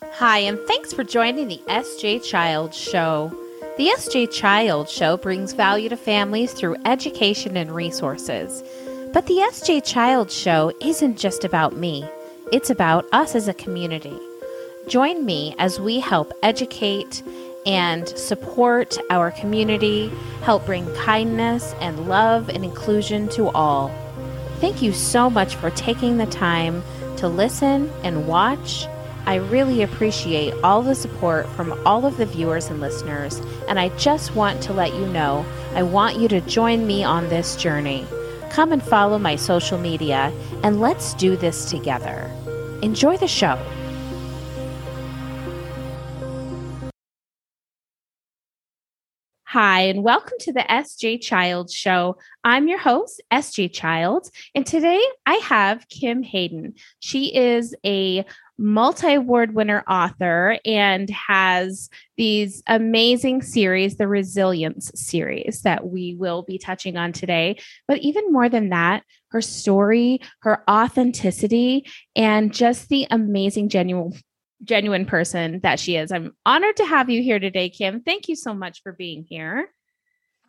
Hi, and thanks for joining the SJ Child Show. The SJ Child Show brings value to families through education and resources. But the SJ Child Show isn't just about me, it's about us as a community. Join me as we help educate and support our community, help bring kindness and love and inclusion to all. Thank you so much for taking the time to listen and watch I really appreciate all the support from all of the viewers and listeners, and I just want to let you know I want you to join me on this journey. Come and follow my social media, and let's do this together. Enjoy the show. Hi, and welcome to the SJ Child Show. I'm your host, SJ Child, and today I have Kim Hayden. She is a multi award winner author and has these amazing series, the Resilience series, that we will be touching on today. But even more than that, her story, her authenticity, and just the amazing, genuine genuine person that she is. I'm honored to have you here today, Kim. Thank you so much for being here.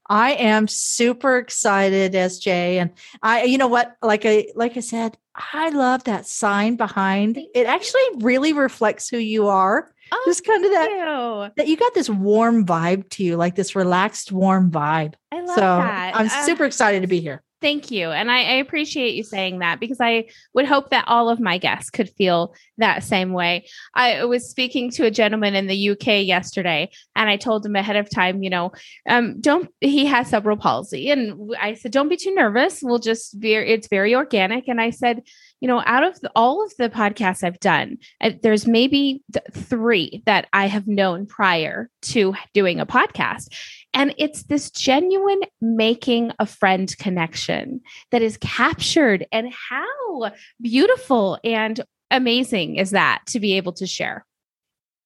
I am super excited, SJ. And I, you know what, like I like I said, I love that sign behind. It actually really reflects who you are. Oh, Just kind of that you. that you got this warm vibe to you, like this relaxed, warm vibe. I love so that. I'm uh, super excited to be here. Thank you. And I, I, appreciate you saying that because I would hope that all of my guests could feel that same way. I was speaking to a gentleman in the UK yesterday and I told him ahead of time, you know, um, don't, he has cerebral palsy. And I said, don't be too nervous. We'll just be, it's very organic. And I said, you know, out of the, all of the podcasts I've done, uh, there's maybe th- three that I have known prior to doing a podcast. And it's this genuine making a friend connection that is captured. And how beautiful and amazing is that to be able to share?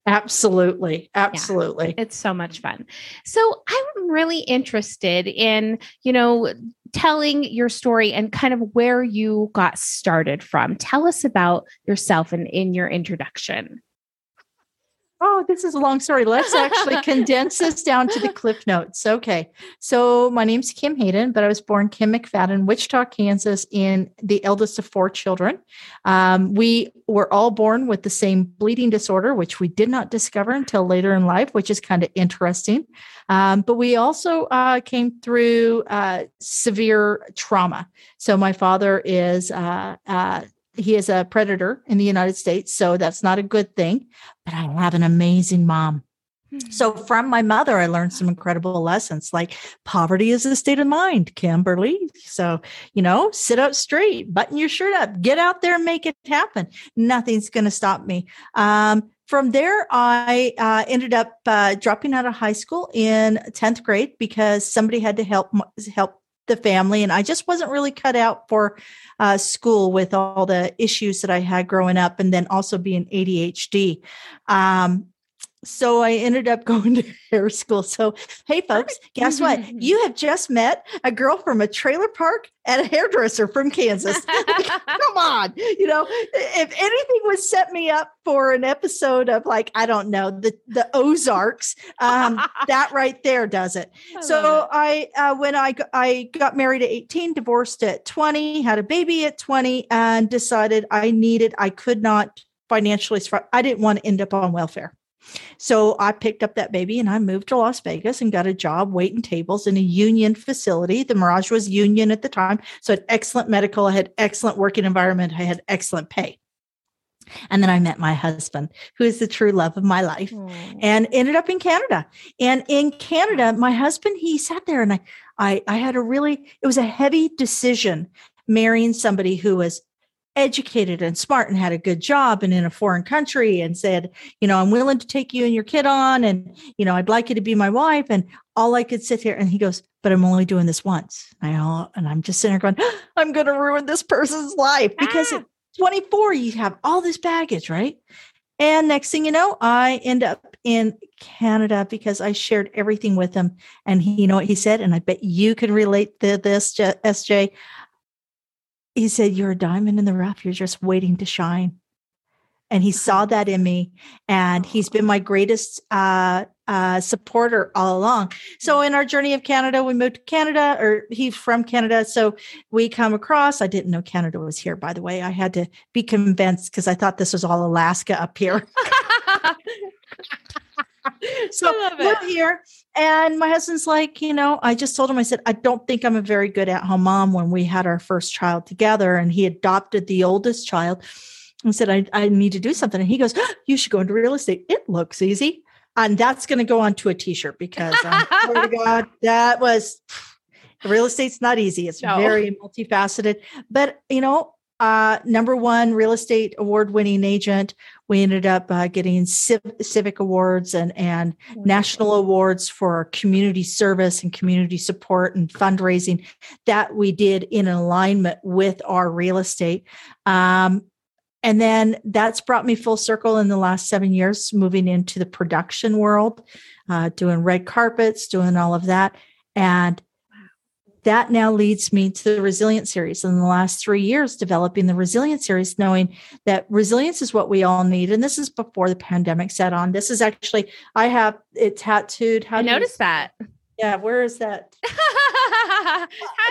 Absolutely. Absolutely. Yeah, it's so much fun. So I'm really interested in, you know, telling your story and kind of where you got started from. Tell us about yourself and in your introduction. Oh, this is a long story. Let's actually condense this down to the cliff notes. Okay. So my name's Kim Hayden, but I was born Kim McFadden, Wichita, Kansas, in the eldest of four children. Um, we were all born with the same bleeding disorder, which we did not discover until later in life, which is kind of interesting. Um, but we also uh, came through uh, severe trauma. So my father is uh, uh he is a predator in the United States, so that's not a good thing. But I have an amazing mom. So hmm. from my mother, I learned some incredible lessons like poverty is a state of mind, Kimberly. So, you know, sit up straight, button your shirt up, get out there and make it happen. Nothing's going to stop me. Um, from there, I uh, ended up uh, dropping out of high school in 10th grade because somebody had to help help the family and i just wasn't really cut out for uh, school with all the issues that i had growing up and then also being adhd um, so I ended up going to hair school. So, hey, folks, guess what? You have just met a girl from a trailer park and a hairdresser from Kansas. Come on. You know, if anything would set me up for an episode of like, I don't know, the, the Ozarks, um, that right there does it. I so, it. I, uh, when I, I got married at 18, divorced at 20, had a baby at 20, and decided I needed, I could not financially, I didn't want to end up on welfare. So I picked up that baby and I moved to Las Vegas and got a job waiting tables in a union facility. The Mirage was union at the time. So I had excellent medical, I had excellent working environment, I had excellent pay. And then I met my husband, who is the true love of my life, and ended up in Canada. And in Canada, my husband, he sat there and I, I, I had a really, it was a heavy decision marrying somebody who was educated and smart and had a good job and in a foreign country and said, you know, I'm willing to take you and your kid on and, you know, I'd like you to be my wife. And all I could sit here and he goes, but I'm only doing this once. I all, and I'm just sitting there going, I'm going to ruin this person's life because ah. at 24, you have all this baggage, right? And next thing you know, I end up in Canada because I shared everything with him. And he, you know what he said? And I bet you can relate to this, SJ he said, You're a diamond in the rough. You're just waiting to shine. and he saw that in me and he's been my greatest uh, uh, supporter all along. So in our journey of canada we moved to canada or he's from canada so we come across i didn't know canada was here by the way. I had to be convinced because i thought this was all alaska up here so we're here and my husband's like you know i just told him i said i don't think i'm a very good at home mom when we had our first child together and he adopted the oldest child. And said i, I need to do something. And he goes oh, you should go into real estate. It looks easy. And that's going to go onto a t-shirt because um, to god that was real estate's not easy. It's no. very multifaceted. But you know uh, number one real estate award winning agent. We ended up uh, getting civ- civic awards and, and national awards for community service and community support and fundraising that we did in alignment with our real estate. Um, and then that's brought me full circle in the last seven years, moving into the production world, uh, doing red carpets, doing all of that. And that now leads me to the resilient series. In the last three years developing the resilient series knowing that resilience is what we all need. And this is before the pandemic set on. This is actually i have it tattooed. How i noticed you, that. Yeah where is that?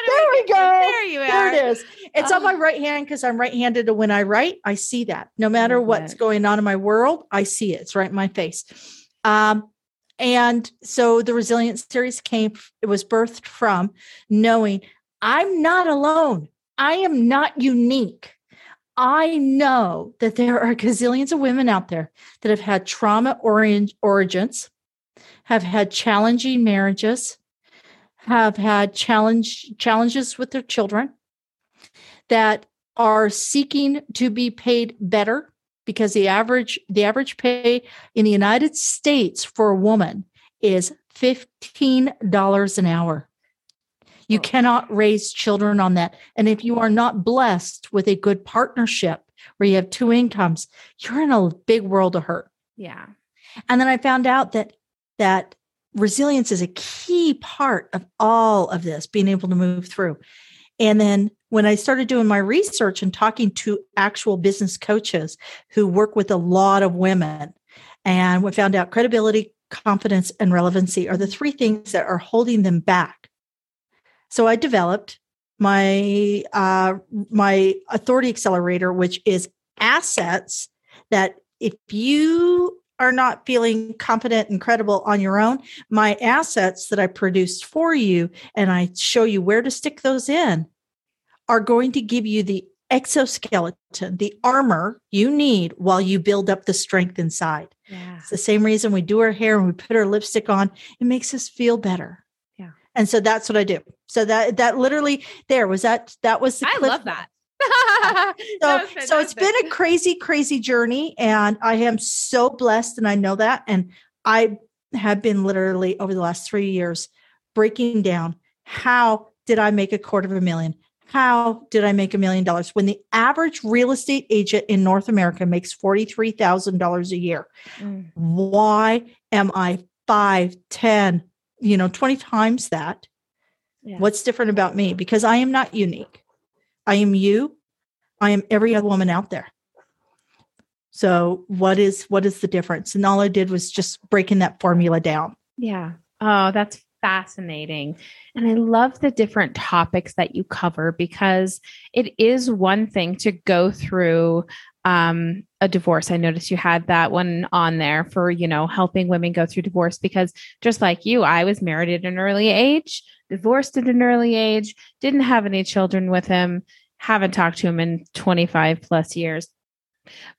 There we, we go. there you are there it is. It's oh. on my right hand because i'm right-handed and when i write i see that. No matter what's going on in my world i see it. It's right in my face. Um, and so the resilience series came, it was birthed from knowing I'm not alone. I am not unique. I know that there are gazillions of women out there that have had trauma origins, have had challenging marriages, have had challenge challenges with their children, that are seeking to be paid better because the average the average pay in the United States for a woman is $15 an hour. You cannot raise children on that. And if you are not blessed with a good partnership where you have two incomes, you're in a big world of hurt. Yeah. And then I found out that that resilience is a key part of all of this, being able to move through. And then when I started doing my research and talking to actual business coaches who work with a lot of women, and we found out credibility, confidence, and relevancy are the three things that are holding them back. So I developed my uh, my authority accelerator, which is assets that if you are not feeling confident and credible on your own, my assets that I produced for you and I show you where to stick those in are going to give you the exoskeleton, the armor you need while you build up the strength inside. Yeah. It's the same reason we do our hair and we put our lipstick on. It makes us feel better. Yeah. And so that's what I do. So that that literally there was that that was the I love that. so, so it's been a crazy, crazy journey. And I am so blessed and I know that. And I have been literally over the last three years breaking down how did I make a quarter of a million? How did I make a million dollars when the average real estate agent in North America makes $43,000 a year? Mm. Why am I five, 10, you know, 20 times that? Yeah. What's different about me? Because I am not unique. I am you. I am every other woman out there. So what is what is the difference? And all I did was just breaking that formula down. Yeah. Oh, that's fascinating. And I love the different topics that you cover because it is one thing to go through um, a divorce. I noticed you had that one on there for, you know, helping women go through divorce because just like you, I was married at an early age, divorced at an early age, didn't have any children with him, haven't talked to him in 25 plus years.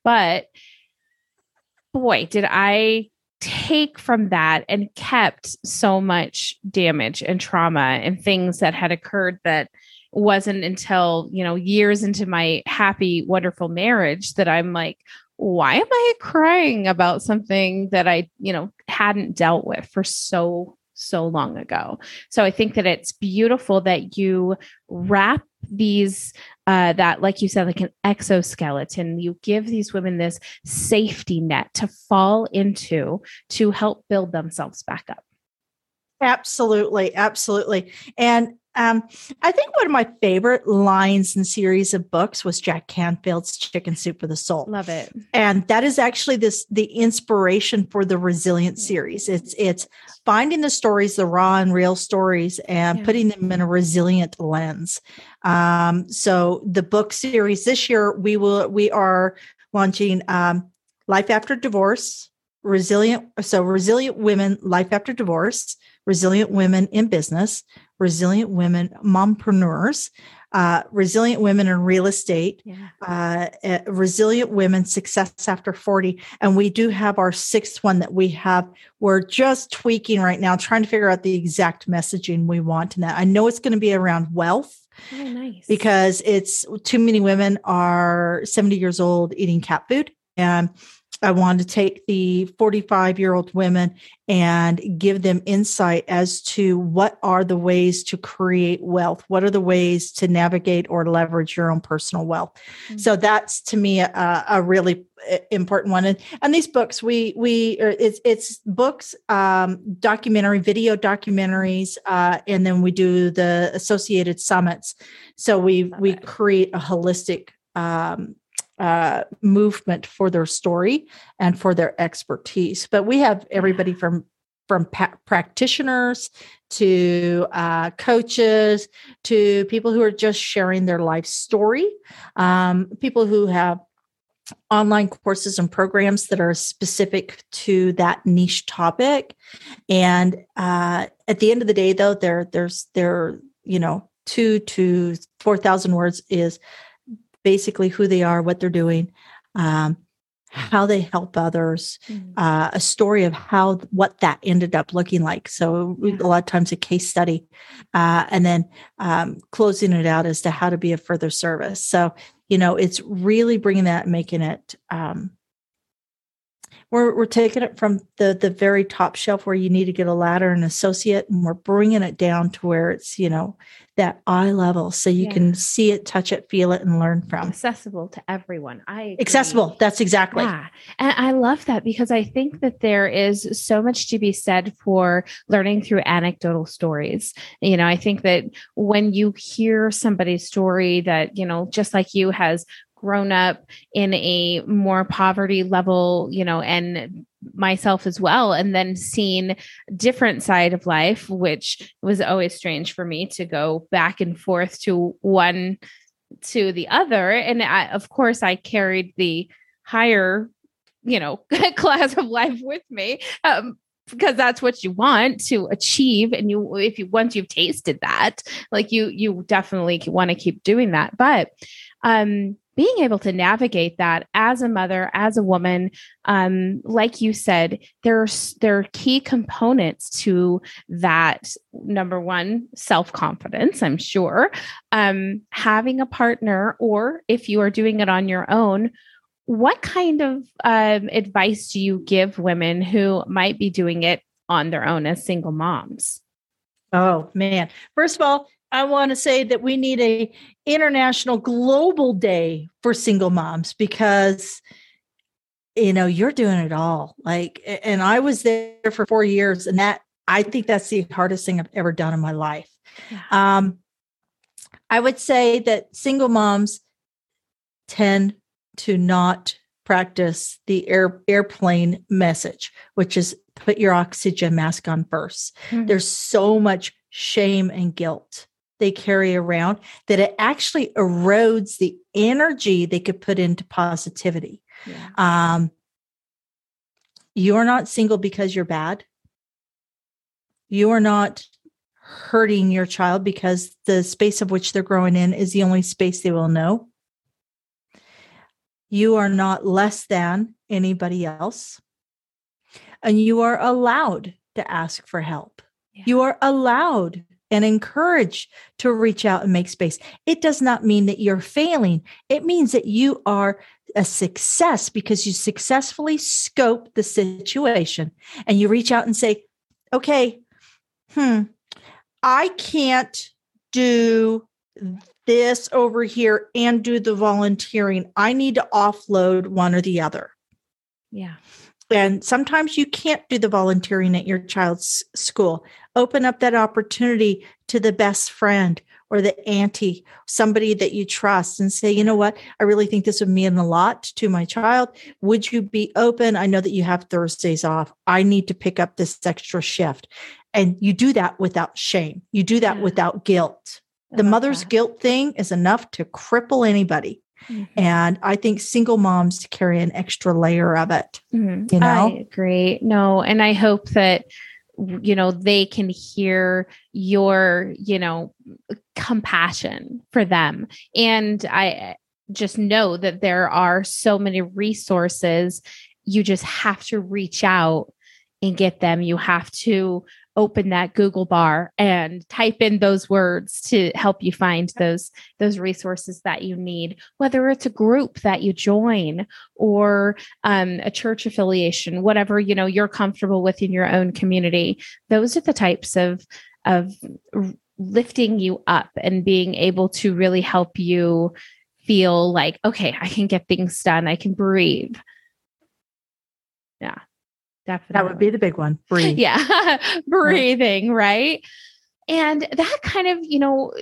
But boy, did I take from that and kept so much damage and trauma and things that had occurred that wasn't until you know years into my happy wonderful marriage that i'm like why am i crying about something that i you know hadn't dealt with for so so long ago. So i think that it's beautiful that you wrap these uh, that like you said like an exoskeleton. You give these women this safety net to fall into to help build themselves back up Absolutely, absolutely. And um, I think one of my favorite lines and series of books was Jack Canfield's Chicken Soup for the Soul. Love it. And that is actually this the inspiration for the Resilient series. It's it's finding the stories, the raw and real stories, and yeah. putting them in a resilient lens. Um, so the book series this year, we will we are launching um, Life After Divorce, Resilient. So Resilient Women, Life After Divorce, Resilient Women in Business, resilient women, mompreneurs, uh, resilient women in real estate, yeah. uh, uh, resilient women success after 40. And we do have our sixth one that we have. We're just tweaking right now, trying to figure out the exact messaging we want in that. I know it's going to be around wealth. Oh, nice. Because it's too many women are 70 years old eating cat food. And I want to take the 45 year old women and give them insight as to what are the ways to create wealth. What are the ways to navigate or leverage your own personal wealth? Mm-hmm. So that's to me a, a, really uh, important one. And, and these books, we, we, uh, it's, it's books, um, documentary, video documentaries, uh, and then we do the associated summits. So we, we create a holistic, um, uh, movement for their story and for their expertise. But we have everybody from from pa- practitioners to uh, coaches to people who are just sharing their life story, um, people who have online courses and programs that are specific to that niche topic. And uh, at the end of the day, though, there there's there you know two to four thousand words is basically who they are, what they're doing, um, how they help others, mm-hmm. uh, a story of how what that ended up looking like. So yeah. a lot of times a case study, uh, and then um, closing it out as to how to be a further service. So you know, it's really bringing that, making it. Um, we're, we're taking it from the the very top shelf where you need to get a ladder and associate and we're bringing it down to where it's you know that eye level so you yeah. can see it, touch it, feel it, and learn from. Accessible to everyone. I agree. accessible. That's exactly. Yeah. And I love that because I think that there is so much to be said for learning through anecdotal stories. You know, I think that when you hear somebody's story that, you know, just like you has grown up in a more poverty level, you know, and myself as well and then seen different side of life which was always strange for me to go back and forth to one to the other. And I, of course I carried the higher you know class of life with me um, because that's what you want to achieve and you if you once you've tasted that like you you definitely want to keep doing that. But um being able to navigate that as a mother, as a woman, um, like you said, there's there are key components to that. Number one, self confidence. I'm sure um, having a partner, or if you are doing it on your own, what kind of um, advice do you give women who might be doing it on their own as single moms? Oh man! First of all, I want to say that we need a international global day for single moms because you know you're doing it all like and I was there for 4 years and that I think that's the hardest thing I've ever done in my life. Um I would say that single moms tend to not practice the air, airplane message, which is put your oxygen mask on 1st mm-hmm. There's so much shame and guilt they carry around that it actually erodes the energy they could put into positivity. Yeah. Um, you're not single because you're bad. You are not hurting your child because the space of which they're growing in is the only space they will know. You are not less than anybody else. And you are allowed to ask for help. Yeah. You are allowed and encourage to reach out and make space. It does not mean that you're failing. It means that you are a success because you successfully scope the situation and you reach out and say, okay, hmm, I can't do this over here and do the volunteering. I need to offload one or the other. Yeah. And sometimes you can't do the volunteering at your child's school. Open up that opportunity to the best friend or the auntie, somebody that you trust, and say, you know what, I really think this would mean a lot to my child. Would you be open? I know that you have Thursdays off. I need to pick up this extra shift. And you do that without shame, you do that yeah. without guilt. The mother's that. guilt thing is enough to cripple anybody. Mm-hmm. And I think single moms carry an extra layer of it. Mm-hmm. You know, I agree. No, and I hope that you know they can hear your you know compassion for them. And i just know that there are so many resources. You just have to reach out and get them. You have to open that Google bar and type in those words to help you find those those resources that you need. Whether it's a group that you join or um, a church affiliation whatever you know you're comfortable with in your own community those are the types of of lifting you up and being able to really help you feel like okay i can get things done. I can breathe. Yeah Definitely. That would be the big one. Breathe. Yeah. Breathing, right? And that kind of, you know,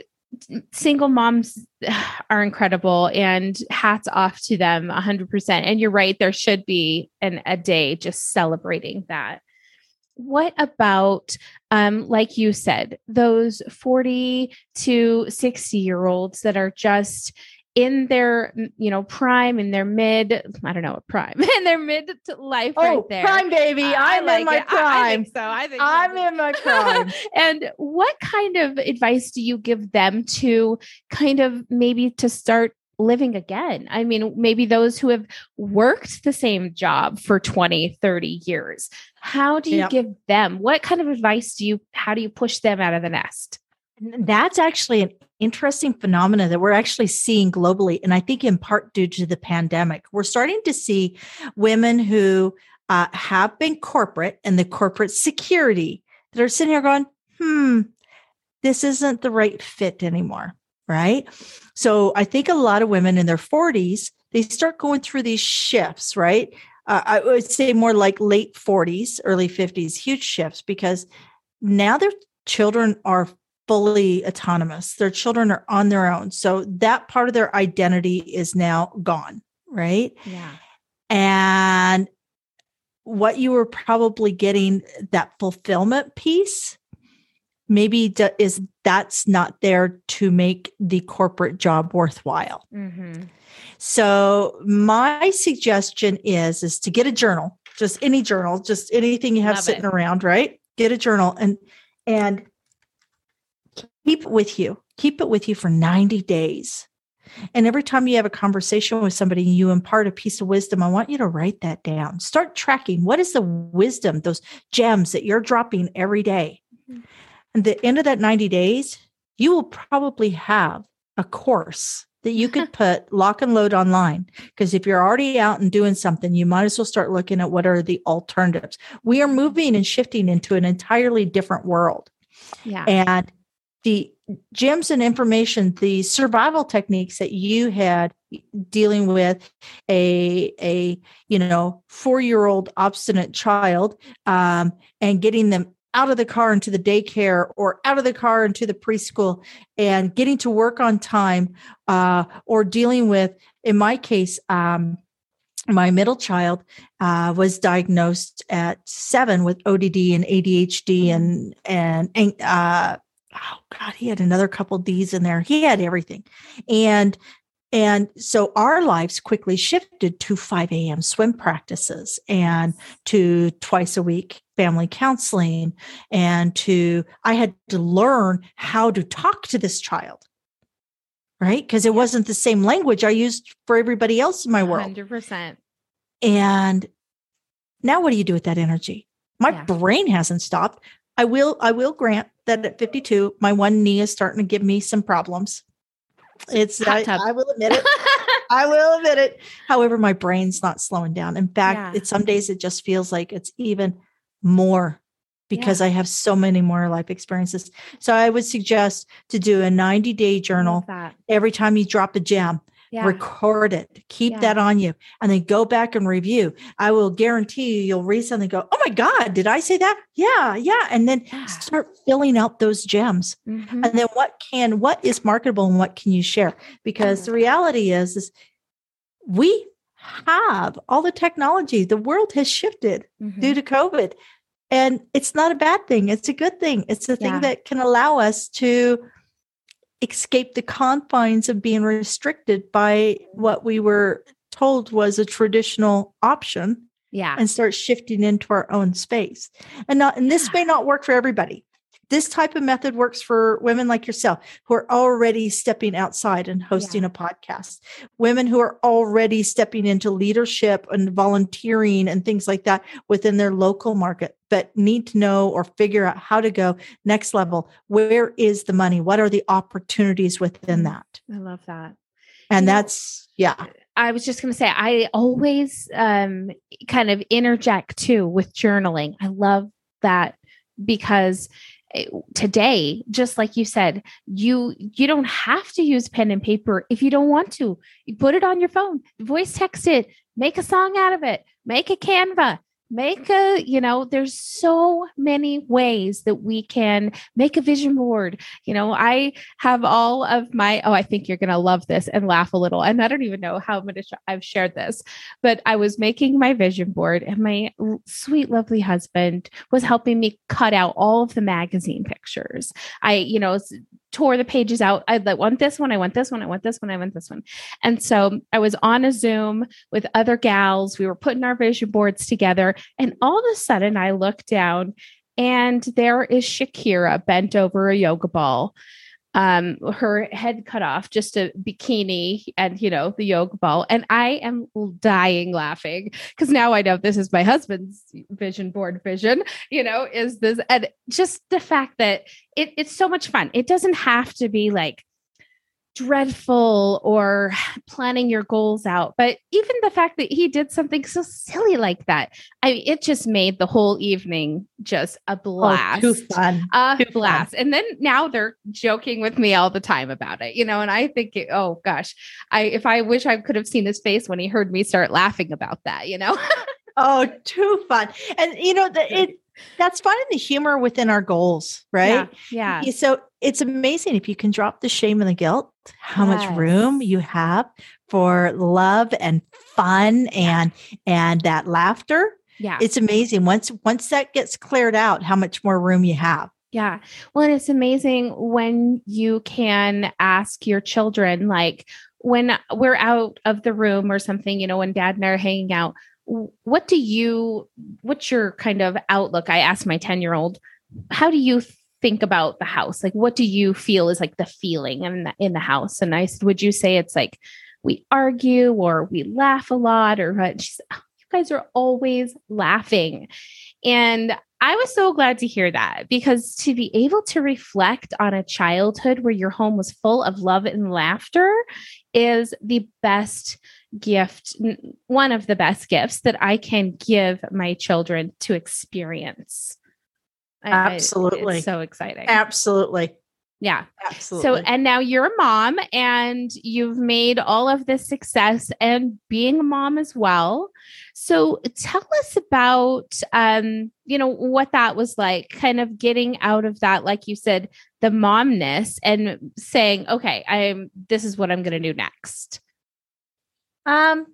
single moms are incredible and hats off to them 100%. And you're right, there should be an, a day just celebrating that. What about, um, like you said, those 40 to 60 year olds that are just in their you know prime in their mid i don't know what prime in their mid life oh, right there. prime baby. Uh, i'm like in my it. prime I, think so. I think i'm so. in my prime. And what kind of advice do you give them to kind of maybe to start living again? I mean maybe those who have worked the same job for 20 30 years. How do you yep. give them what kind of advice do you how do you push them out of the nest? That's actually an interesting phenomena that we're actually seeing globally. And I think in part due to the pandemic, we're starting to see women who uh, have been corporate and the corporate security that are sitting here going, hmm, this isn't the right fit anymore. Right. So I think a lot of women in their 40s, they start going through these shifts, right? Uh, I would say more like late 40s, early 50s, huge shifts because now their children are fully autonomous. Their children are on their own. So that part of their identity is now gone, right? Yeah. And what you were probably getting that fulfillment piece maybe is that's not there to make the corporate job worthwhile. Mm-hmm. So my suggestion is is to get a journal, just any journal, just anything you have Love sitting it. around, right? Get a journal and and keep it with you. Keep it with you for 90 days. And every time you have a conversation with somebody, you impart a piece of wisdom. I want you to write that down. Start tracking what is the wisdom, those gems that you're dropping every day. Mm-hmm. And the end of that 90 days, you will probably have a course that you could put lock and load online. Because if you're already out and doing something, you might as well start looking at what are the alternatives. We are moving and shifting into an entirely different world. Yeah. And the gems and information, the survival techniques that you had dealing with a a you know four year old obstinate child um, and getting them out of the car into the daycare or out of the car into the preschool and getting to work on time uh, or dealing with in my case um, my middle child uh, was diagnosed at seven with ODD and ADHD and and uh, oh god he had another couple d's in there. He had everything. And and so our lives quickly shifted to 5 a.m swim practices and to twice a week family counseling and to i had to learn how to talk to this child. Right? Because it wasn't the same language i used for everybody else in my world. 100% and now what do you do with that energy? My yeah. brain hasn't stopped. I will I will grant that at 52, my one knee is starting to give me some problems. It's I, I, will admit it. I will admit it. However, my brain's not slowing down. In fact, yeah. it some days it just feels like it's even more because yeah. I have so many more life experiences. So I would suggest to do a 90 day journal every time you drop a gem. Yeah. record it, keep Yeah. that on you, and then go back and review. I will guarantee you, you'll read something, and go, "Oh my God, did I say that?" Yeah, yeah, and then Yeah. start filling out those gems. Mhm. And then what can what is marketable and what can you share? Because the reality is, is we have all the technology. The world has shifted Mhm. due to COVID. And it's not a bad thing. It's a good thing. It's a thing that can allow us to escape the confines of being restricted by what we were told was a traditional option yeah. and start shifting into our own space. And not and this may not work for everybody. This type of method works for women like yourself who are already stepping outside and hosting Yeah. a podcast. Women who are already stepping into leadership and volunteering and things like that within their local market, but need to know or figure out how to go next level. Where is the money? What are the opportunities within Mm. that? I love that. And know, that's yeah. I was just going to say, I always um, kind of interject too with journaling. I love that because Eh, today just like you said you you don't have to use pen and paper if you don't want to. You put it on your phone voice text it make a song out of it make a canva make a you know there's so many ways that we can make a vision board. You know i have all of my oh i think you're going to love this and laugh a little and i don't even know how much i've shared this but i was making my vision board and my sweet lovely husband was helping me cut out all of the magazine pictures. I you know tore the pages out. I want this one i want this one i want this one i want this one. And so i was on a zoom with other gals. We were putting our vision boards together. And all of a sudden i look down and there is Shakira bent over a yoga ball um her head cut off just a bikini and you know the yoga ball. And i am dying laughing because now i know this is my husband's vision board vision you know is this and just the fact that it, it's so much fun. It doesn't have to be like dreadful or planning your goals out but even the fact that he did something so silly like that i it just made the whole evening just a blast Oh, too fun. a Too fun. blast. And then now they're joking with me all the time about it, you know. And I think, it, oh gosh, I if I wish I could have seen his face when he heard me start laughing about that, you know. Oh, too fun. And you know, the, it that's finding the humor within our goals, right? Yeah. Yeah, So it's amazing if you can drop the shame and the guilt, how Yes. much room you have for love and fun and and that laughter. Yeah. It's amazing. Once once that gets cleared out, how much more room you have. Yeah. Well, and it's amazing when you can ask your children, like when we're out of the room or something, you know, when dad and I are hanging out, what do you, what's your kind of outlook? I asked my 10 year old, how do you think about the house? Like, what do you feel is like the feeling in the, in the house? And I said, would you say it's like we argue or we laugh a lot or what? She said, "Oh, you guys are always laughing. And I was so glad to hear that because to be able to reflect on a childhood where your home was full of love and laughter is the best gift, one of the best gifts that I can give my children to experience. I- I- Absolutely. it's so exciting. Absolutely. yeah. Absolutely. So, and now you're a mom and you've made all of this success and being a mom as well. So, tell us about, um, you know, what that was like, kind of getting out of that, like you said, the momness and saying, okay, I'm, this is what I'm going to do next. Um,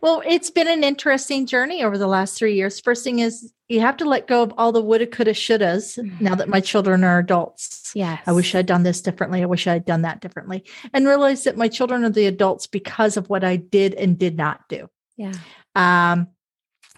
well, it's been an interesting journey over the last three years. First thing is you have to let go of all the woulda, coulda, shouldas now that my children are adults. Yes. I wish I'd done this differently. I wish I'd done that differently. And realize that my children are the adults because of what I did and did not do. Yeah. Um,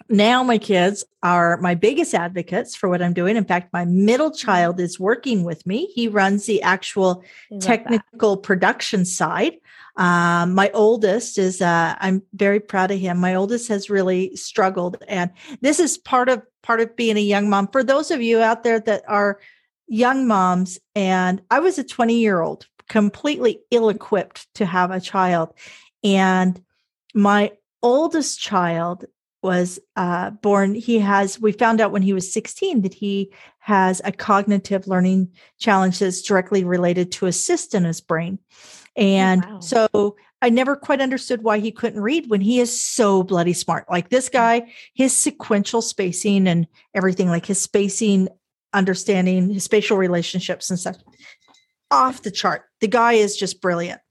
now my kids are my biggest advocates for what I'm doing. In fact, my middle child is working with me. He runs the actual love that. technical production side. Um, my oldest is, uh, I'm very proud of him. My oldest has really struggled. And this is part of, part of being a young mom. For those of you out there that are young moms, and I was a 20 year old, completely ill equipped to have a child. And my oldest child was uh, born. He has, we found out when he was 16 that he has a cognitive learning challenge that's directly related to a cyst in his brain. And wow. so I never quite understood why he couldn't read when he is so bloody smart. Like this guy, his sequential spacing and everything, like his spacing, understanding, his spatial relationships and stuff, off the chart. The guy is just brilliant.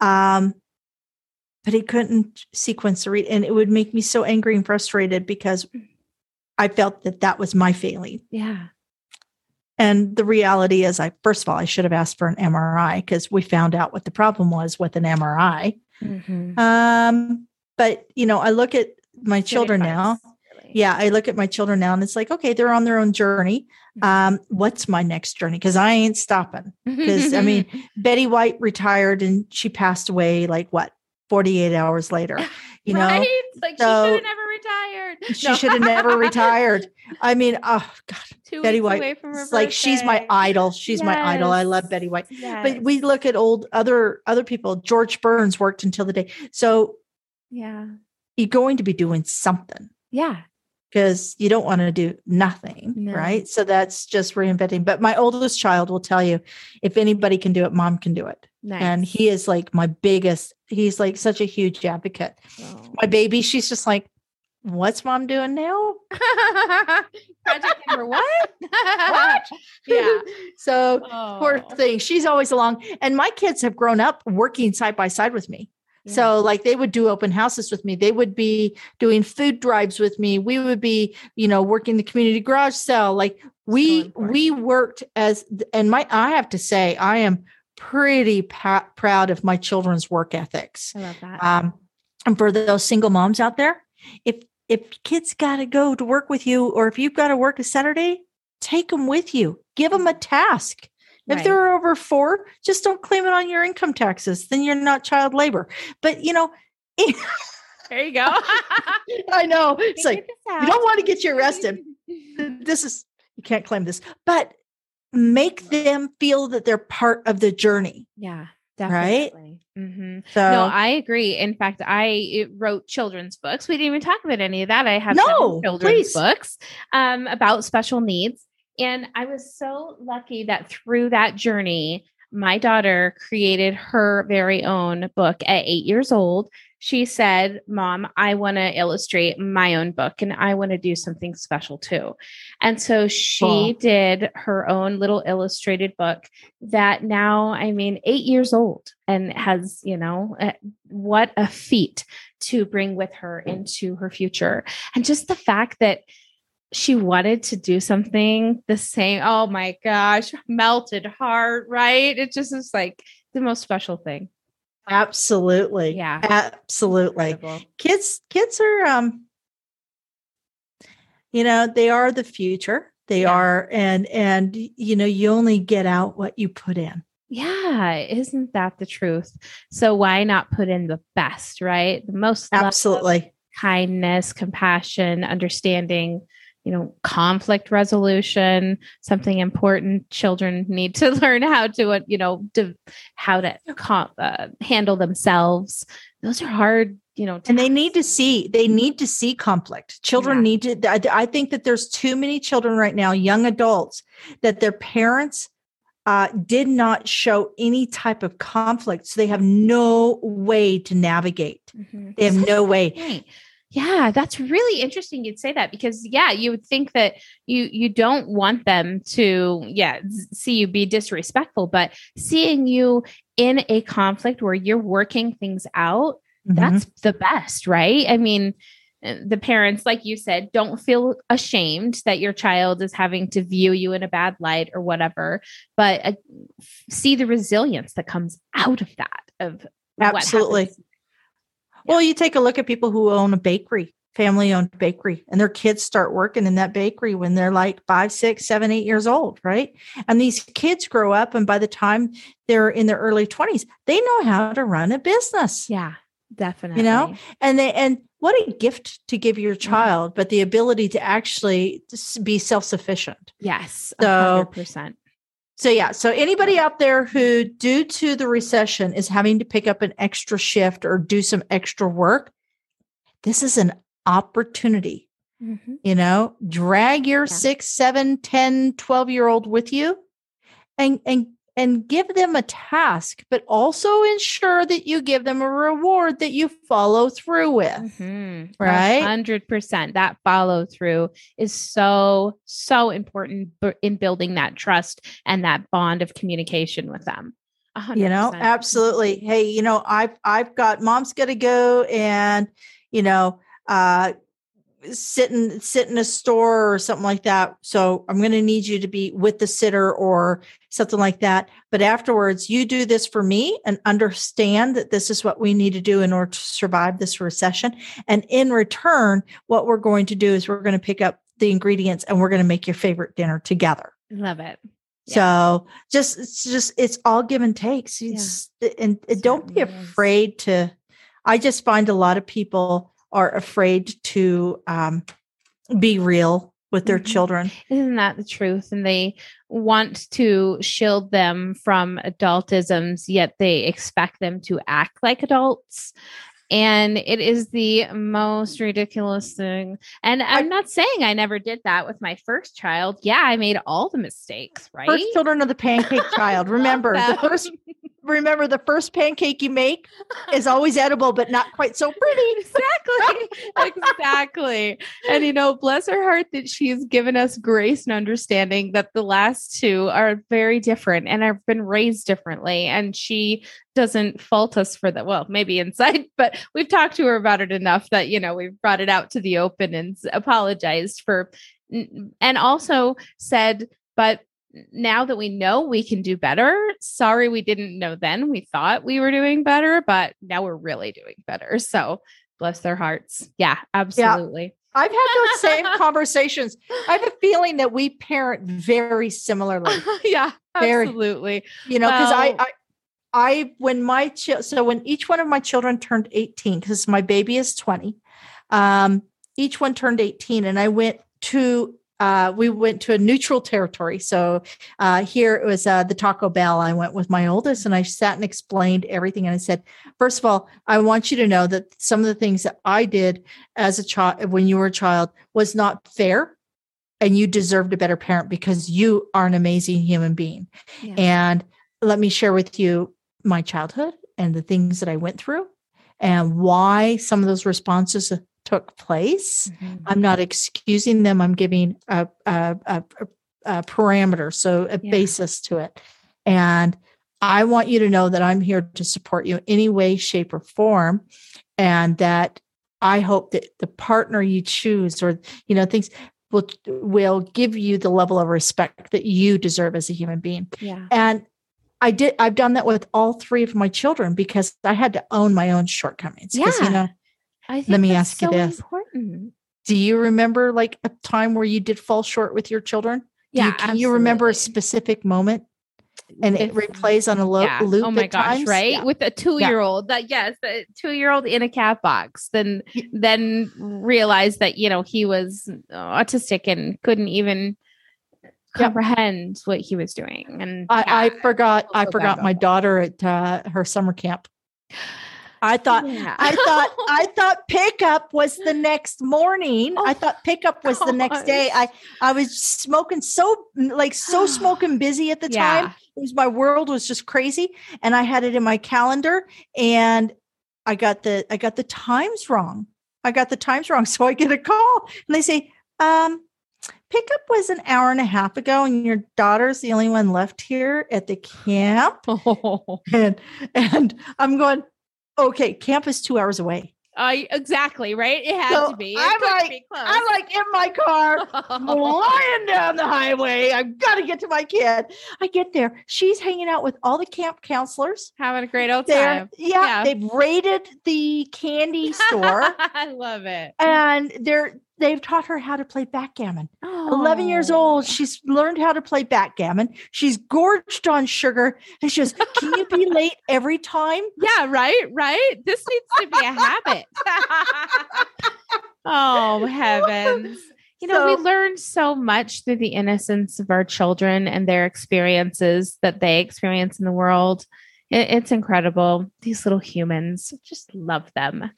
Um, but he couldn't sequence the read, and it would make me so angry and frustrated because I felt that that was my failing. Yeah. And the reality is, I first of all, I should have asked for an MRI because we found out what the problem was with an MRI. Mhm. Um, but you know, I look at my Good children now. really. Yeah, I look at my children now, and it's like, okay, they're on their own journey. Um, what's my next journey? Because I ain't stopping. Because I mean, Betty White retired, and she passed away like what, forty eight hours later. You know. Like So- she should have never retired. she should have never retired. I mean, oh God, Two Betty White. away from her It's like she's my idol. She's my idol. I love Betty White. Yes. But we look at old other other people. George Burns worked until the day. So yeah. you're going to be doing something Yeah. because you don't want to do nothing, No. right? So that's just reinventing. But my oldest child will tell you, if anybody can do it, mom can do it. Nice. And he is like my biggest. He's like such a huge advocate. Oh. My baby, she's just like, "What's mom doing now?" Project number what? yeah. So Oh. poor thing. She's always along. And my kids have grown up working side by side with me. So like they would do open houses with me. They would be doing food drives with me. We would be, you know, working the community garage sale. Like we important. we worked as and my I have to say I am pretty pa- proud of my children's work ethics. I love that. Um and for those single moms out there, if if kids got to go to work with you or if you've got to work a Saturday, take them with you. Give them a mm-hmm. task. If Right. they're over four, just don't claim it on your income taxes. Then you're not child labor. But you know, there you go. I know it's like you don't want to get you arrested. This is you can't claim this, but make them feel that they're part of the journey. Yeah, Right? definitely. hmm So No, I agree. In fact, I wrote children's books. We didn't even talk about any of that. I have No, children's please. books um, about special needs. And I was so lucky that through that journey, my daughter created her very own book at eight years old. She said, Mom, I want to illustrate my own book and I want to do something special too. And so she Cool. did her own little illustrated book that now, I mean, eight years old and has, you know, uh, what a feat to bring with her into her future. And just the fact that she wanted to do something the same. Oh my gosh, melted heart, right? It just is like the most special thing. Absolutely. Yeah. Absolutely. Incredible. Kids kids are um you know, they are the future. They Yeah. are and and you know, you only get out what you put in. Yeah, isn't that the truth? So why not put in the best, right? The most love, Absolutely. kindness, compassion, understanding, you know, conflict resolution, something important children need to learn how to, uh, you know, to, how to uh, handle themselves. Those are hard, you know, and they need to see they need to see conflict children Yeah. need to I, I think that there's too many children right now young adults that their parents uh, did not show any type of conflict so they have no way to navigate Mhm. they have no way. Yeah, that's really interesting you'd say that because yeah, you would think that you you don't want them to yeah, see you be disrespectful, but seeing you in a conflict where you're working things out, Mhm. that's the best, right? I mean, uh, the parents like you said don't feel ashamed that your child is having to view you in a bad light or whatever, but uh, see the resilience that comes out of that of what Absolutely. Well you take a look at people who own a bakery family owned bakery and their kids start working in that bakery when they're like five six seven eight years old right? And these kids grow up and by the time they're in their early 20s they know how to run a business. Yeah, definitely. You know, and they and what a gift to give your child but the ability to actually be self-sufficient. Yes, So- hundred percent. So yeah so anybody out there who due to the recession is having to pick up an extra shift or do some extra work this is an opportunity. Mm-hmm. You know drag your Yeah. six seven ten twelve year old with you and and and give them a task, but also ensure that you give them a reward that you follow through with. Mhm. Right? hundred percent. That follow through is so so important in building that trust and that bond of communication with them. A hundred you know absolutely hey you know i've i've got mom's gonna go and you know uh sit in sit in a store or something like that so i'm gonna need you to be with the sitter or something like that but afterwards you do this for me and understand that this is what we need to do in order to survive this recession and in return what we're going to do is we're going to pick up the ingredients and we're going to make your favorite dinner together Love it. Yeah. so just it's just it's all give and takes. It's, and, and don't be afraid to. I just find a lot of people are afraid to um, be real with their Mhm. children. Isn't that the truth? And they want to shield them from adultisms, yet they expect them to act like adults. And it is the most ridiculous thing. And I'm not saying I never did that with my first child. Yeah, I made all the mistakes, right? First children of the pancake child. Remember the first. Remember the first pancake you make is always edible, but not quite so pretty. exactly exactly and you know bless her heart that she's given us grace and understanding that the last two are very different and have been raised differently and she doesn't fault us for that well maybe inside but we've talked to her about it enough that you know we've brought it out to the open and apologized for and also said but now that we know we can do better sorry we didn't know then we thought we were doing better but now we're really doing better so bless their hearts yeah absolutely I've had those same conversations. I have a feeling that we parent very similarly. yeah Very. absolutely you know because Well- I i when my chi- so when each one of my children turned 18 because my baby is 20 um each one turned 18 and i went to uh we went to a neutral territory. So uh here it was uh the taco bell. I went with my oldest and i sat and explained everything and i said first of all i want you to know that some of the things that i did as a child when you were a child was not fair and you deserved a better parent because you are an amazing human being. Yeah. and let me share with you my childhood and the things that I went through and why some of those responses took place. Mhm. I'm not excusing them. I'm giving a, a, a, a- a parameter, so a Yeah. basis to it. And I want you to know that I'm here to support you in any way, shape, or form. And that I hope that the partner you choose or, you know, things will will give you the level of respect that you deserve as a human being. yeah And I did I've done that with all three of my children because I had to own my own shortcomings. Yeah. You know, I think me that's ask you this. important do you remember like a time where you did fall short with your children? Do you, Yeah, can you remember a specific moment and it replays on a lo- yeah. Oh loop? Oh my gosh, times? right? Yeah. With a two-year-old, that yes, the two-year-old in a cat box, then then realized that you know he was uh, autistic and couldn't even comprehend what he was doing. And I, I forgot feel I forgot my daughter at uh, her summer camp. I thought yeah. I thought I thought pickup was the next morning. I Oh, thought pickup was the next day. I. I was smoking so like so smoking busy at the time. It was my world was just crazy, and I had it in my calendar, and I got the I got the times wrong. I got the times wrong, so I get a call, and they say, um, "Pickup was an hour and a half ago, and your daughter's the only one left here at the camp." Oh. And and I'm going, okay, camp is two hours away. I exactly right. It had So to be. It I'm like- be. I'm like in my car, flying down the highway. I've got to get to my kid. I get there. She's hanging out with all the camp counselors. having a great old They're, time. yeah, Yeah. they've raided the candy store I love it. and they're they've taught her how to play backgammon. 11 years Oh. old, she's learned how to play backgammon. She's gorged on sugar and she goes, Can you be late every time? Yeah, right, right. This needs to be a habit. oh, heavens. You know, So- we learn so much through the innocence of our children and their experiences that they experience in the world. It- it's incredible. These little humans, just love them.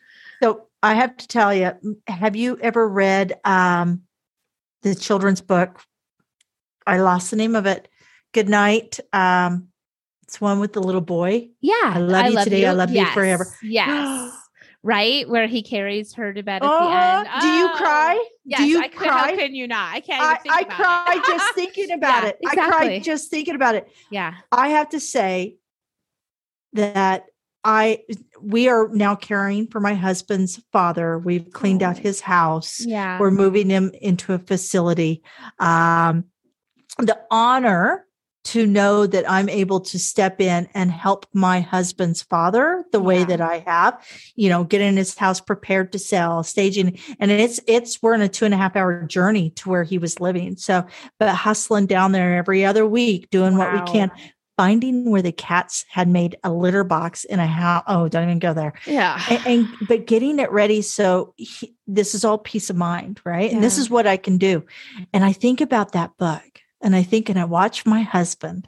So I have to tell you, have you ever read um, the children's book? I lost the name of it. Good night. Um, It's one with the little boy. Yeah. I love you today, I love you forever. Yes. right? Where he carries her to bed at Oh, the end. do you Oh, cry? Yes, do you I could, How can you not? I can't I, think I cry just thinking about Yeah, it. I cry just thinking about it. yeah. I have to say that I we are now caring for my husband's father. We've cleaned out Oh. his house. Yeah. We're moving him into a facility. Um, the honor to know that I'm able to step in and help my husband's father the way that I have, you know, getting his house prepared to sell, staging, and it's it's we're in a two and a half hour journey to where he was living. So, but hustling down there every other week, doing what we can, finding where the cats had made a litter box in a house. Oh, don't even go there Yeah. and, and but getting it ready so he, this is all peace of mind right and this is what i can do and i think about that book and i think and i watch my husband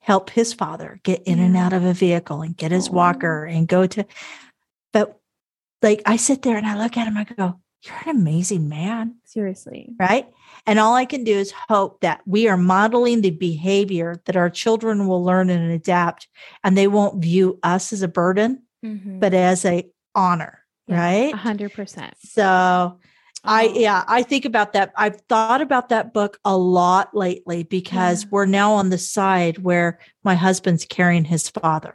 help his father get in and out of a vehicle and get his Aw. walker and go to but like i sit there and i look at him i go you're an amazing man Seriously. right and all i can do is hope that we are modeling the behavior that our children will learn and adapt and they won't view us as a burden Mhm. but as a honor, Yeah, right? A hundred percent. So I yeah, I think about that. I've thought about that book a lot lately because Yeah. we're now on the side where my husband's carrying his father,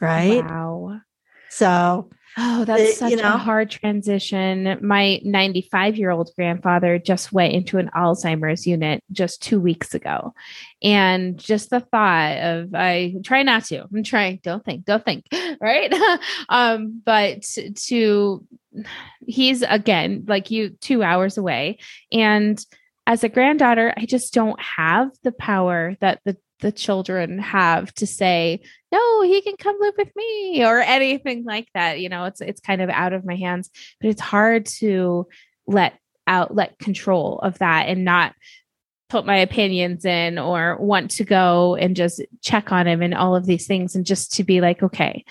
right? Wow. So Oh, that's such you know? a hard transition. My 95 year old grandfather just went into an Alzheimer's unit just two weeks ago. And just the thought of, I try not to, I'm trying, don't think, don't think, right? um, but to, he's again, like you, two hours away. And as a granddaughter, I just don't have the power that the the children have to say no he can come live with me or anything like that you know it's it's kind of out of my hands. But it's hard to let out let control of that and not put my opinions in or want to go and just check on him and all of these things and just to be like okay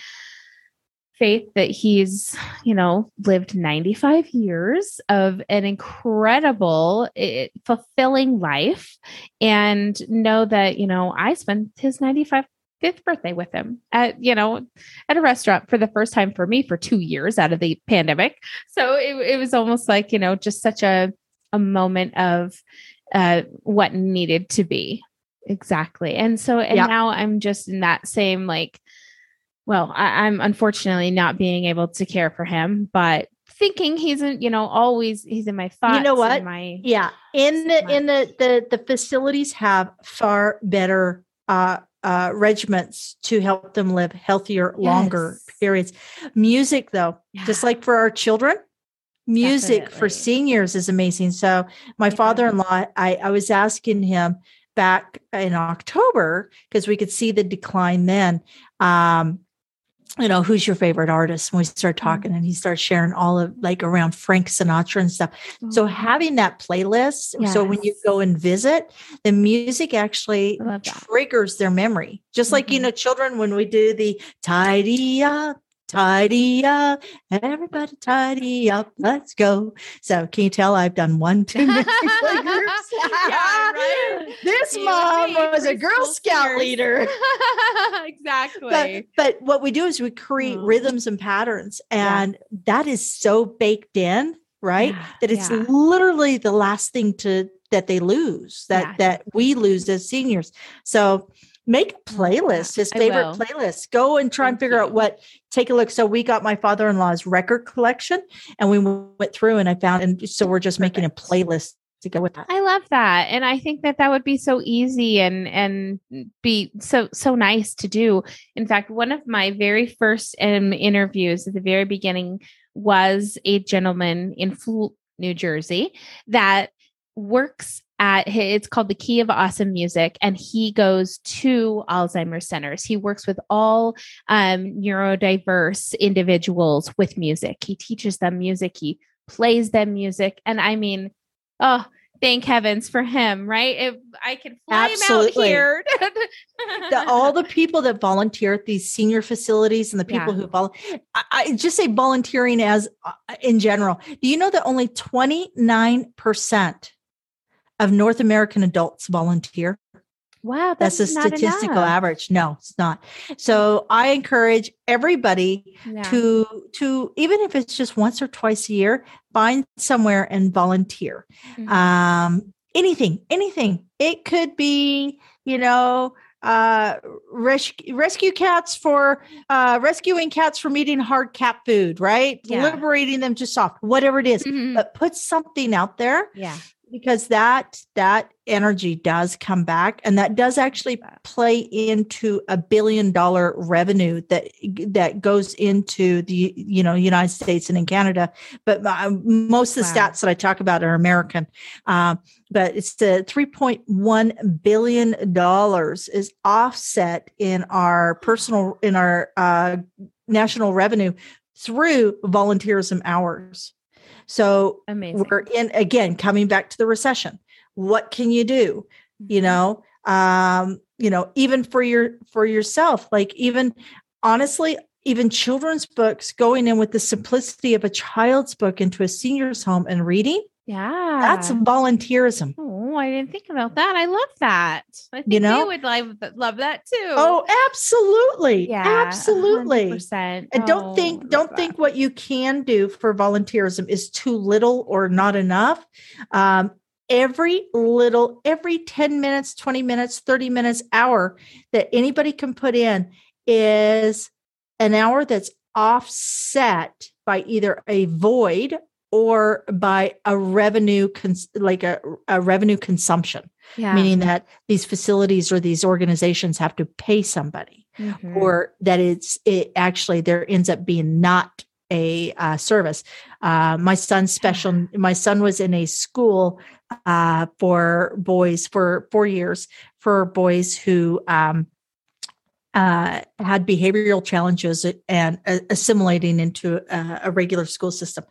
faith that he's you know lived 95 years of an incredible eh, fulfilling life and know that you know i spent his 95th birthday with him at you know at a restaurant for the first time for me for two years out of the pandemic. So it, it was almost like you know just such a a moment of uh what needed to be. Exactly. And so and Yeah. now i'm just in that same like well I, i'm unfortunately not being able to care for him but thinking he's in you know always he's in my thoughts You know what? my yeah, in the in the the the facilities have far better uh uh regiments to help them live healthier longer periods. Music though, just like for our children, music for seniors is amazing. So my Yeah. father-in-law, I, I was asking him back in October because we could see the decline then. Um, you know, who's your favorite artist? And we started Mm-hmm. talking and he starts sharing all of like around Frank Sinatra and stuff. So Oh, having that playlist, so when you go and visit, the music actually I love that. triggers their memory. Just like you Mhm. know, children when we do the tidy up, tidy up, everybody tidy up, let's go. So can you tell I've done one too many groups? Yeah, right? This You mom was a Girl Scout leader. exactly But, but what we do is we create Mm. rhythms and patterns, Yeah. and that is so baked in, right? Yeah, that it's yeah. literally the last thing to that they lose that Yeah. that we lose as seniors so make a playlist his favorite playlist. Go and try and Thank figure out what take a look. So we got my father-in-law's record collection and we went through and i found and so we're just making a playlist to go with that. I love that. And I think that that would be so easy and and be so so nice to do. In fact, one of my very first um, interviews at the very beginning was a gentleman in New Jersey that works at it's called the Key of Awesome Music and he goes to Alzheimer's centers. He works with all um neurodiverse individuals with music. He teaches them music, he plays them music and I mean Oh, thank heavens for him, right? If I can fly Absolutely. him out here. the, all the people that volunteer at these senior facilities and the people Yeah. who vol- I, I just say volunteering as uh, in general. Do you know that only 29% of North American adults volunteer? Wow, that's, that's, a statistical enough. average. No, it's not. So I encourage everybody Yeah. to to even if it's just once or twice a year, find somewhere and volunteer. Mhm. Um, anything, anything. It could be, you know, uh rescue rescue cats for uh rescuing cats from eating hard cat food right Yeah. liberating them to soft whatever it is Mhm. but put something out there yeah. Because that that energy does come back and that does actually play into a billion dollar revenue that that goes into the you know united states and in canada. But uh, most of the Wow. stats that i talk about are american. Um, but it's the 3.1 billion dollars is offset in our personal in our uh, national revenue through volunteerism hours so Amazing. we're in again coming back to the recession what can you do you Mhm. know um you know even for your for yourself like even honestly even children's books going in with the simplicity of a child's book into a senior's home and reading Yeah. that's volunteerism Oh, I didn't think about that. I love that. I think know? they would love, love that too. oh absolutely yeah, absolutely 100%. and Oh, don't think don't that. think what you can do for volunteerism is too little or not enough um, every little every 10 minutes 20 minutes 30 minutes hour that anybody can put in is an hour that's offset by either a void or by a revenue cons- like a, a revenue consumption Yeah. meaning that these facilities or these organizations have to pay somebody Mhm. or that it's it actually there ends up being not a uh, service. Uh, my son's special. My son was in a school uh, for boys for four years for boys who um, uh, had behavioral challenges and uh, assimilating into a, a regular school system.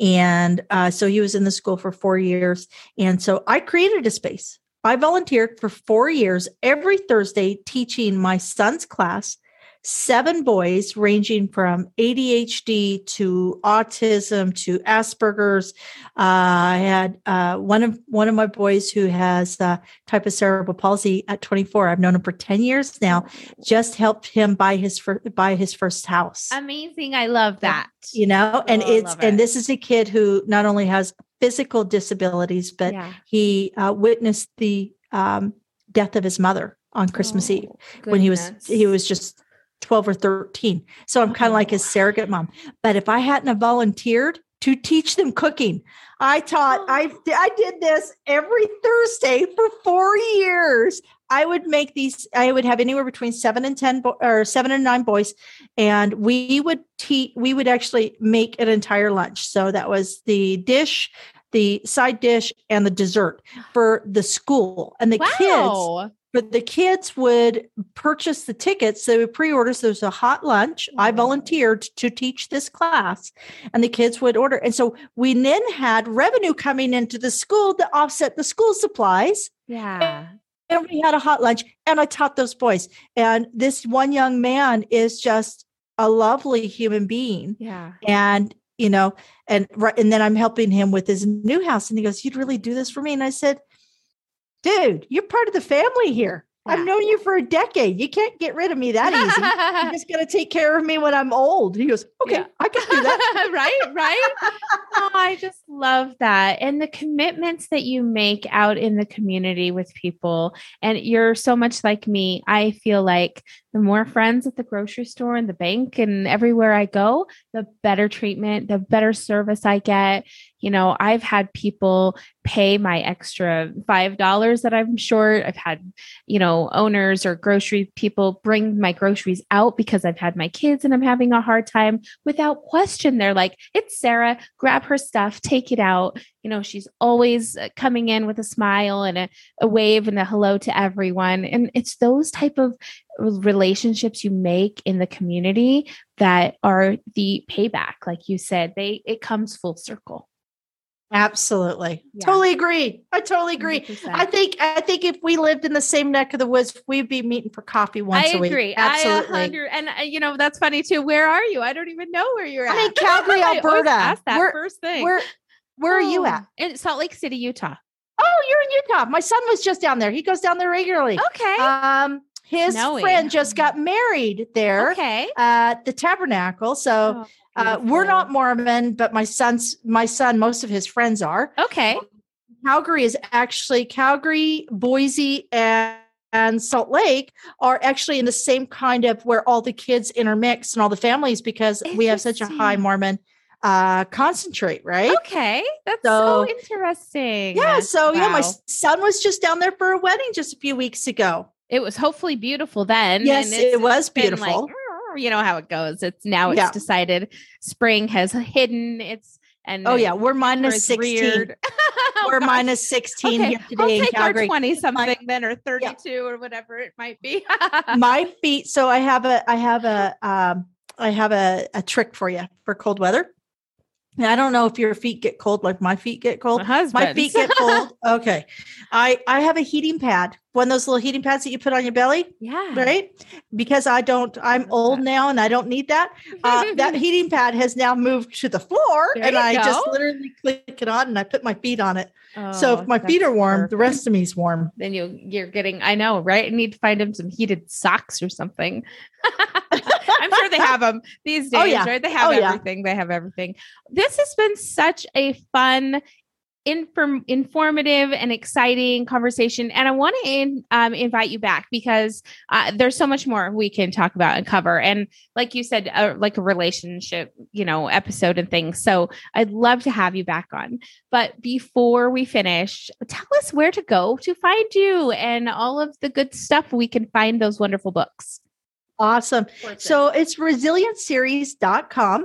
And uh, so he was in the school for four years. And so I created a space. I volunteered for four years every Thursday teaching my son's class, seven boys ranging from ADHD to autism to Asperger's. Uh, I had uh, one of one of my boys who has uh, type of cerebral palsy at 24. I've known him for 10 years now. Just helped him buy his fir- buy his first house Amazing. I love that. you know and Oh, it's love and it. this is a kid who not only has physical disabilities but yeah. he uh, witnessed the um, death of his mother on christmas eve Oh, when he was he was just 12 or 13 so i'm kind of like his Oh. surrogate mom. But if i hadn't have volunteered to teach them cooking i taught i oh. i did this every thursday for four years. I would make these i would have anywhere between seven and ten bo- or seven and nine boys and we would teach we would actually make an entire lunch. So that was the dish the side dish and the dessert for the school. And the kids wow. But the kids would purchase the tickets. They would pre-order. So there's a hot lunch. I Oh. volunteered to teach this class, and the kids would order. And so we then had revenue coming into the school to offset the school supplies. Yeah. And we had a hot lunch, and I taught those boys. And this one young man is just a lovely human being. Yeah. And you know, and right, and then I'm helping him with his new house, and he goes, "You'd really do this for me?" And I said, "Dude, you're part of the family here. Yeah. I've known you for a decade. You can't get rid of me that easy. You're just going to take care of me when I'm old." He goes, "Okay, Yeah. I can do that." right, right. Oh, I just love that. And the commitments that you make out in the community with people. And you're so much like me. I feel like the more friends at the grocery store and the bank and everywhere I go, the better treatment, the better service I get. You know, I've had people pay my extra $5 that I'm short. I've had, you know, owners or grocery people bring my groceries out because I've had my kids and I'm having a hard time without question. They're like, it's Sarah, grab her stuff, take it out. You know, she's always uh, coming in with a smile and a, a wave and a hello to everyone. And it's those type of relationships you make in the community that are the payback. Like you said, they it comes full circle. Absolutely, Yeah. totally agree. I totally agree. 100%. I think I think if we lived in the same neck of the woods, we'd be meeting for coffee once I a week. agree. Absolutely. I, 100 and uh, you know that's funny too. Where are you? I don't even know where you're at. I'm in Calgary, I Alberta. ask that Where- first thing. Where where are you Oh, at? In Salt Lake City, Utah. Oh, you're in Utah. My son was just down there. He goes down there regularly. Okay. Um, his Snowy. friend just got married there okay. at the tabernacle. So Oh, uh, we're not Mormon, but my son's my son, most of his friends are. Okay. Calgary is actually Calgary, Boise, and, and Salt Lake are actually in the same kind of where all the kids intermix and all the families because we have such a high Mormon uh concentrate, right? Okay. That's so, So- interesting. Yeah. So yeah, my son was just down there for a wedding just a few weeks ago. It was hopefully beautiful then. yes, and it was beautiful. Like, you know how it goes. It's now it's Yeah. decided spring has hidden its and oh yeah, we're 16. Oh, we're minus 16 Okay, here today in Calgary. 20 something then or 32 or whatever it might be. my feet so i have a i have a um i have a, a trick for you for cold weather i don't know if your feet get cold like my feet get cold. My my feet get cold. Okay. I i have a heating pad one of those little heating pads that you put on your belly yeah. right? Because i don't i'm old that. now and i don't need that. Uh, that heating pad has now moved to the floor There and i just literally click it on and i put my feet on it. So Oh, if my feet are warm the rest of me's warm. Then you you're getting I know, right? I need to find him some heated socks or something. I'm sure they have them these days, Oh, yeah. right? They have Oh, yeah. everything. They have everything. This has been such a fun inform informative and exciting conversation and i want to in, um, invite you back because uh, there's so much more we can talk about and cover and like you said uh, like a relationship you know episode and things so i'd love to have you back on but before we finish tell us where to go to find you and all of the good stuff we can find those wonderful books awesome So it's resilientseries.com.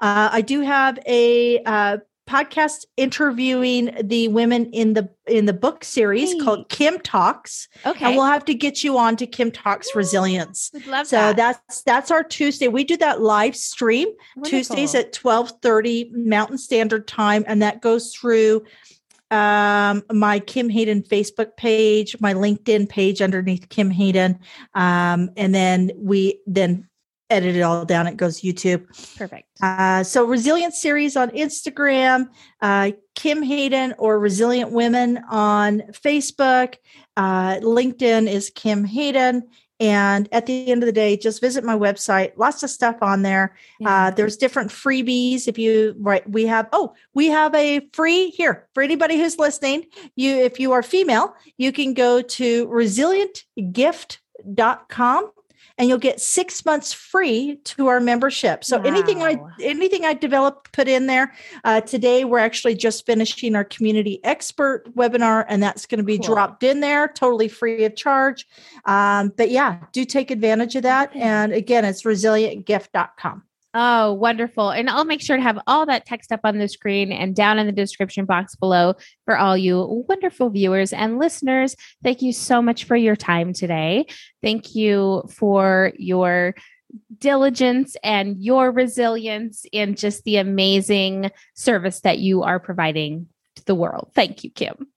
Uh, I do have a uh, podcast interviewing the women in the in the book series Hey. called Kim Talks, okay and we'll have to get you on to Kim Talks Ooh, Resilience. We'd love So that. that's that's our Tuesday. We do that live stream Tuesdays Wonderful. at twelve thirty Mountain Standard Time, and that goes through um, my Kim Hayden Facebook page, my LinkedIn page underneath Kim Hayden, um, and then we then edit it all down. It goes YouTube. perfect Uh, so Resilient Series on Instagram, uh, Kim Hayden or Resilient Women on Facebook. Uh, LinkedIn is Kim Hayden. And at the end of the day, just visit my website. Lots of stuff on there. Uh, there's different freebies. If you right, we have oh, we have a free here for anybody who's listening. You, if you are female, you can go to resilientgift.com and you'll get six months free to our membership. So anything I anything I developed, put in there. Uh, today we're actually just finishing our community expert webinar, and that's going to be Cool. dropped in there, totally free of charge. Um, but yeah, do take advantage of that. And again, it's resilientgift.com. Oh, wonderful. And I'll make sure to have all that text up on the screen and down in the description box below for all you wonderful viewers and listeners. Thank you so much for your time today. Thank you for your diligence and your resilience and just the amazing service that you are providing to the world. Thank you, Kim.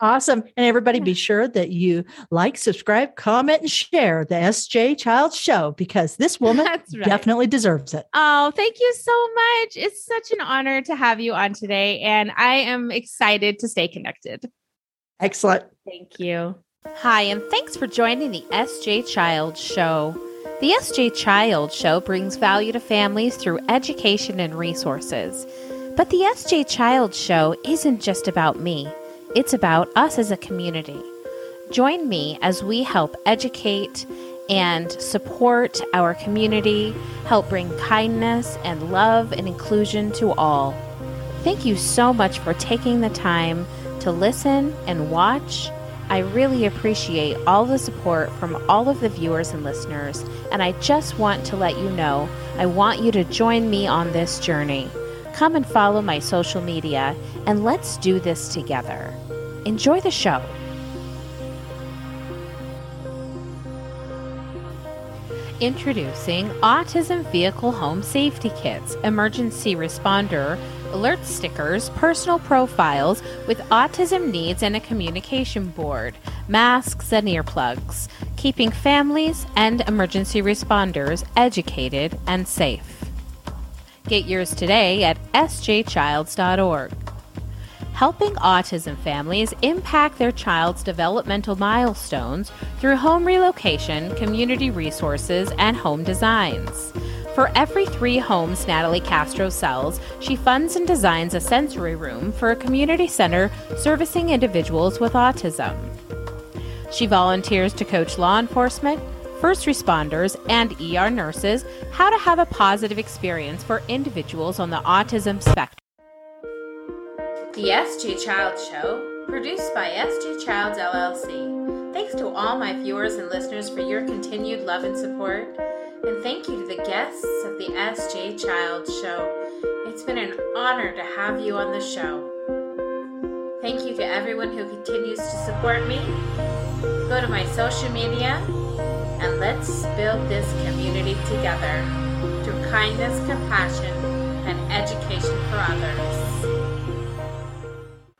Awesome. And everybody be sure that you like, subscribe, comment, and share the SJ Child Show because this woman right. definitely deserves it. Oh, thank you so much. It's such an honor to have you on today, and I am excited to stay connected. Excellent. Thank you. Hi, and thanks for joining the SJ Child Show. The SJ Child Show brings value to families through education and resources. But the SJ Child Show isn't just about me, it's about us as a community. Join me as we help educate and support our community, help bring kindness and love and inclusion to all. Thank you so much for taking the time to listen and watch. I really appreciate all the support from all of the viewers and listeners, and I just want to let you know I want you to join me on this journey. Come and follow my social media, and let's do this together. Enjoy the show. Introducing Autism Vehicle Home Safety Kits, emergency responder, alert stickers, personal profiles with autism needs and a communication board, masks and earplugs, keeping families and emergency responders educated and safe. Get yours today at sjchilds.org. helping autism families impact their child's developmental milestones through home relocation, community resources, and home designs. For every three homes Natalie Castro sells, she funds and designs a sensory room for a community center servicing individuals with autism. She volunteers to coach law enforcement, first responders, and ER nurses how to have a positive experience for individuals on the autism spectrum. The SJ Child Show, produced by SJ Childs LLC. Thanks to all my viewers and listeners for your continued love and support. And thank you to the guests of the SJ Child Show. It's been an honor to have you on the show. Thank you to everyone who continues to support me. Go to my social media and let's build this community together through kindness, compassion, and education for others.